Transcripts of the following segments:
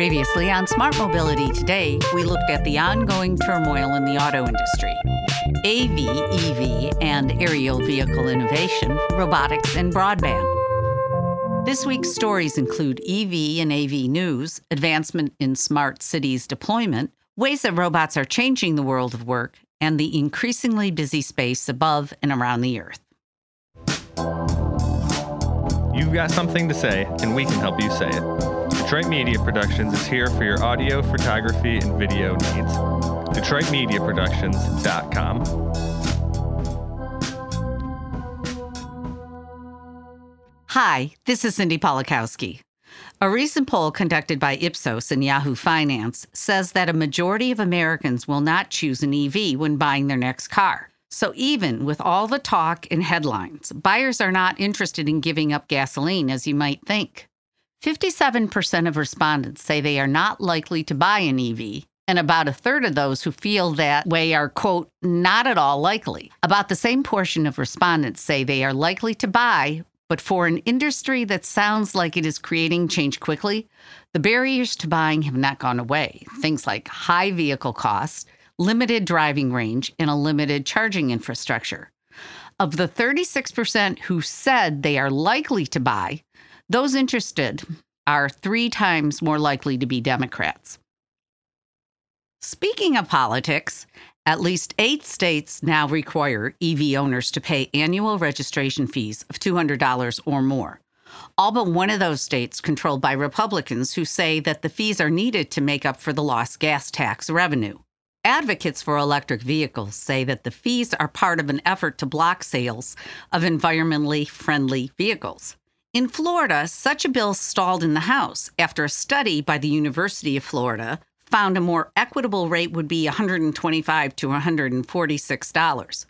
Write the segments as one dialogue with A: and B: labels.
A: Previously on Smart Mobility Today, we looked at the ongoing turmoil in the auto industry AV, EV, and aerial vehicle innovation, robotics, and broadband. This week's stories include EV and AV news, advancement in smart cities deployment, ways that robots are changing the world of work, and the increasingly busy space above and around the Earth.
B: You've got something to say, and we can help you say it. Detroit Media Productions is here for your audio, photography, and video needs. DetroitMediaProductions.com.
A: Hi, this is Cindy Polakowski. A recent poll conducted by Ipsos and Yahoo Finance says that a majority of Americans will not choose an EV when buying their next car. So, even with all the talk and headlines, buyers are not interested in giving up gasoline as you might think. 57% of respondents say they are not likely to buy an EV, and about a third of those who feel that way are, quote, not at all likely. About the same portion of respondents say they are likely to buy, but for an industry that sounds like it is creating change quickly, the barriers to buying have not gone away. Things like high vehicle costs, limited driving range, and a limited charging infrastructure. Of the 36% who said they are likely to buy, those interested are three times more likely to be Democrats. Speaking of politics, at least eight states now require EV owners to pay annual registration fees of $200 or more. All but one of those states controlled by Republicans who say that the fees are needed to make up for the lost gas tax revenue. Advocates for electric vehicles say that the fees are part of an effort to block sales of environmentally friendly vehicles. In Florida, such a bill stalled in the House after a study by the University of Florida found a more equitable rate would be 125 to $146.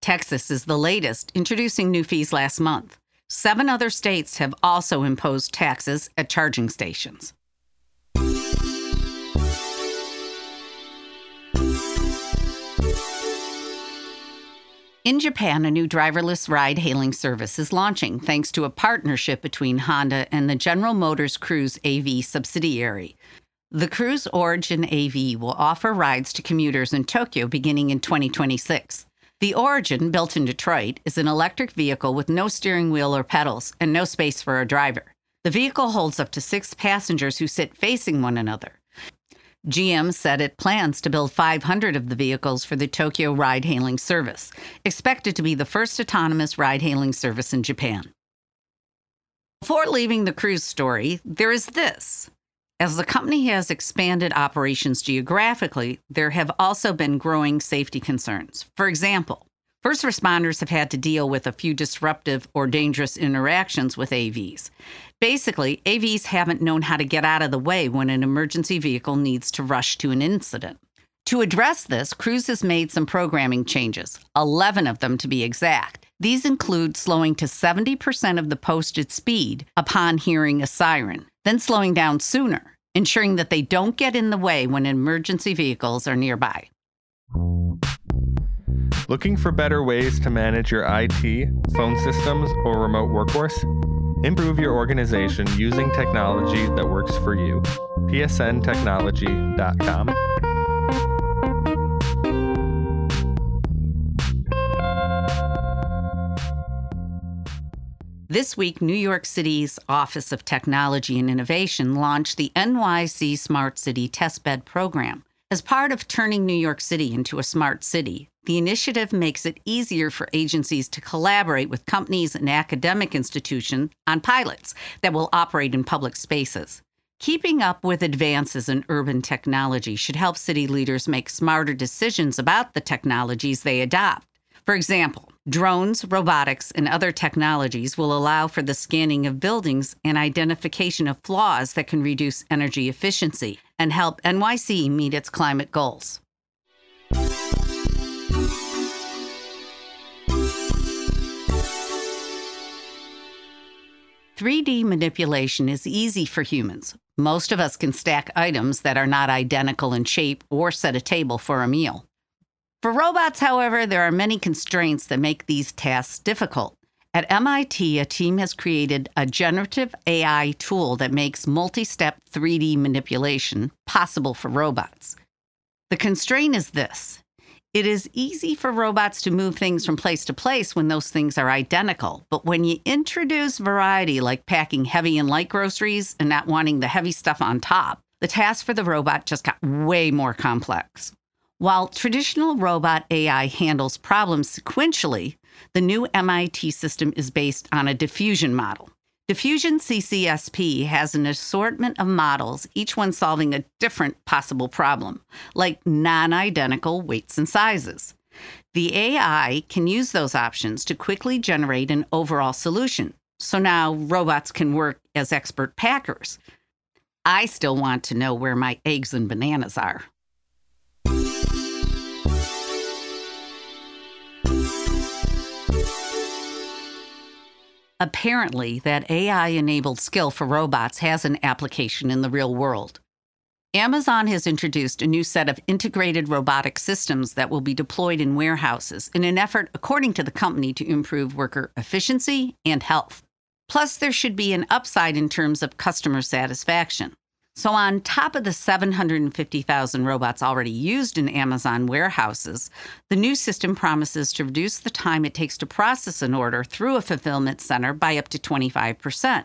A: Texas is the latest, introducing new fees last month. Seven other states have also imposed taxes at charging stations. In Japan, a new driverless ride hailing service is launching thanks to a partnership between Honda and the General Motors Cruise AV subsidiary. The Cruise Origin AV will offer rides to commuters in Tokyo beginning in 2026. The Origin, built in Detroit, is an electric vehicle with no steering wheel or pedals and no space for a driver. The vehicle holds up to six passengers who sit facing one another. GM said it plans to build 500 of the vehicles for the Tokyo ride hailing service, expected to be the first autonomous ride hailing service in Japan. Before leaving the cruise story, there is this. As the company has expanded operations geographically, there have also been growing safety concerns. For example, first responders have had to deal with a few disruptive or dangerous interactions with AVs. Basically, AVs haven't known how to get out of the way when an emergency vehicle needs to rush to an incident. To address this, Cruise has made some programming changes, 11 of them to be exact. These include slowing to 70% of the posted speed upon hearing a siren, then slowing down sooner, ensuring that they don't get in the way when emergency vehicles are nearby.
B: Looking for better ways to manage your IT, phone systems, or remote workforce? Improve your organization using technology that works for you. psntechnology.com.
A: This week, New York City's Office of Technology and Innovation launched the NYC Smart City Testbed Program. As part of turning New York City into a smart city, the initiative makes it easier for agencies to collaborate with companies and academic institutions on pilots that will operate in public spaces. Keeping up with advances in urban technology should help city leaders make smarter decisions about the technologies they adopt. For example, drones, robotics, and other technologies will allow for the scanning of buildings and identification of flaws that can reduce energy efficiency and help NYC meet its climate goals. 3D manipulation is easy for humans. Most of us can stack items that are not identical in shape or set a table for a meal. For robots, however, there are many constraints that make these tasks difficult. At MIT, a team has created a generative AI tool that makes multi step 3D manipulation possible for robots. The constraint is this it is easy for robots to move things from place to place when those things are identical. But when you introduce variety, like packing heavy and light groceries and not wanting the heavy stuff on top, the task for the robot just got way more complex. While traditional robot AI handles problems sequentially, the new MIT system is based on a diffusion model. Diffusion CCSP has an assortment of models, each one solving a different possible problem, like non identical weights and sizes. The AI can use those options to quickly generate an overall solution. So now robots can work as expert packers. I still want to know where my eggs and bananas are. Apparently, that AI enabled skill for robots has an application in the real world. Amazon has introduced a new set of integrated robotic systems that will be deployed in warehouses in an effort, according to the company, to improve worker efficiency and health. Plus, there should be an upside in terms of customer satisfaction. So, on top of the 750,000 robots already used in Amazon warehouses, the new system promises to reduce the time it takes to process an order through a fulfillment center by up to 25%.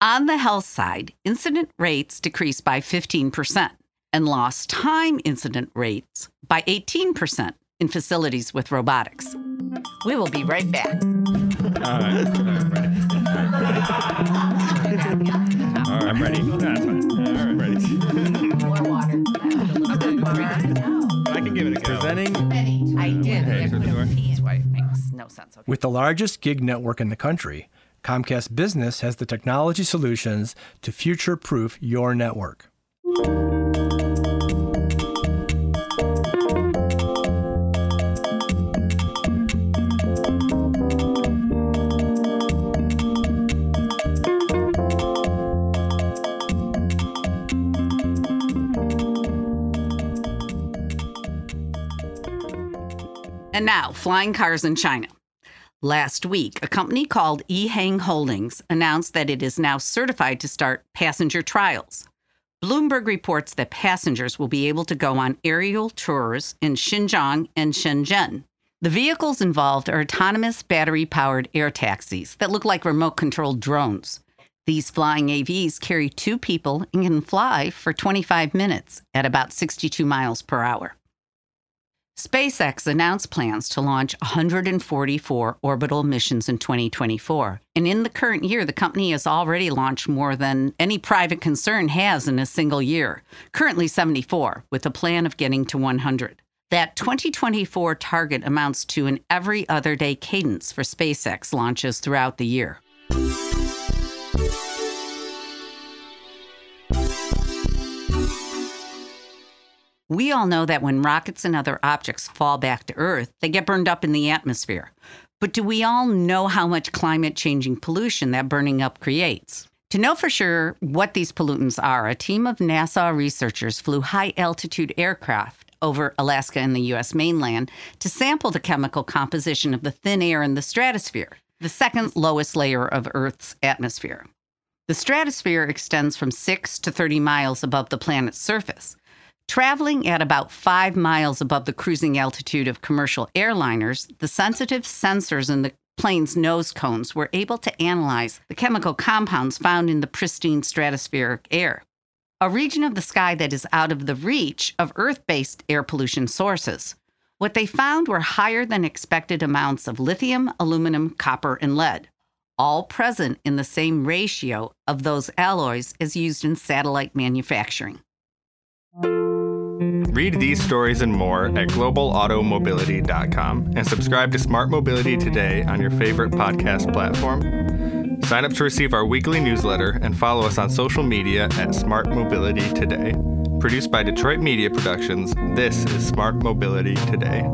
A: On the health side, incident rates decrease by 15% and lost time incident rates by 18% in facilities with robotics. We will be right back.
B: All right. All right. I'm. All right. Ready.
A: Sense. Okay.
C: With the largest gig network in the country, Comcast Business has the technology solutions to future proof your network.
A: And now, flying cars in China. Last week, a company called eHang Holdings announced that it is now certified to start passenger trials. Bloomberg reports that passengers will be able to go on aerial tours in Xinjiang and Shenzhen. The vehicles involved are autonomous battery powered air taxis that look like remote controlled drones. These flying AVs carry two people and can fly for 25 minutes at about 62 miles per hour. SpaceX announced plans to launch 144 orbital missions in 2024. And in the current year, the company has already launched more than any private concern has in a single year, currently 74, with a plan of getting to 100. That 2024 target amounts to an every other day cadence for SpaceX launches throughout the year. We all know that when rockets and other objects fall back to Earth, they get burned up in the atmosphere. But do we all know how much climate changing pollution that burning up creates? To know for sure what these pollutants are, a team of NASA researchers flew high altitude aircraft over Alaska and the US mainland to sample the chemical composition of the thin air in the stratosphere, the second lowest layer of Earth's atmosphere. The stratosphere extends from 6 to 30 miles above the planet's surface. Traveling at about five miles above the cruising altitude of commercial airliners, the sensitive sensors in the plane's nose cones were able to analyze the chemical compounds found in the pristine stratospheric air, a region of the sky that is out of the reach of Earth based air pollution sources. What they found were higher than expected amounts of lithium, aluminum, copper, and lead, all present in the same ratio of those alloys as used in satellite manufacturing.
B: Read these stories and more at globalautomobility.com and subscribe to Smart Mobility today on your favorite podcast platform. Sign up to receive our weekly newsletter and follow us on social media at Smart Mobility Today. Produced by Detroit Media Productions, this is Smart Mobility Today.